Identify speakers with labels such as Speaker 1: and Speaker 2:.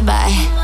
Speaker 1: boy bye.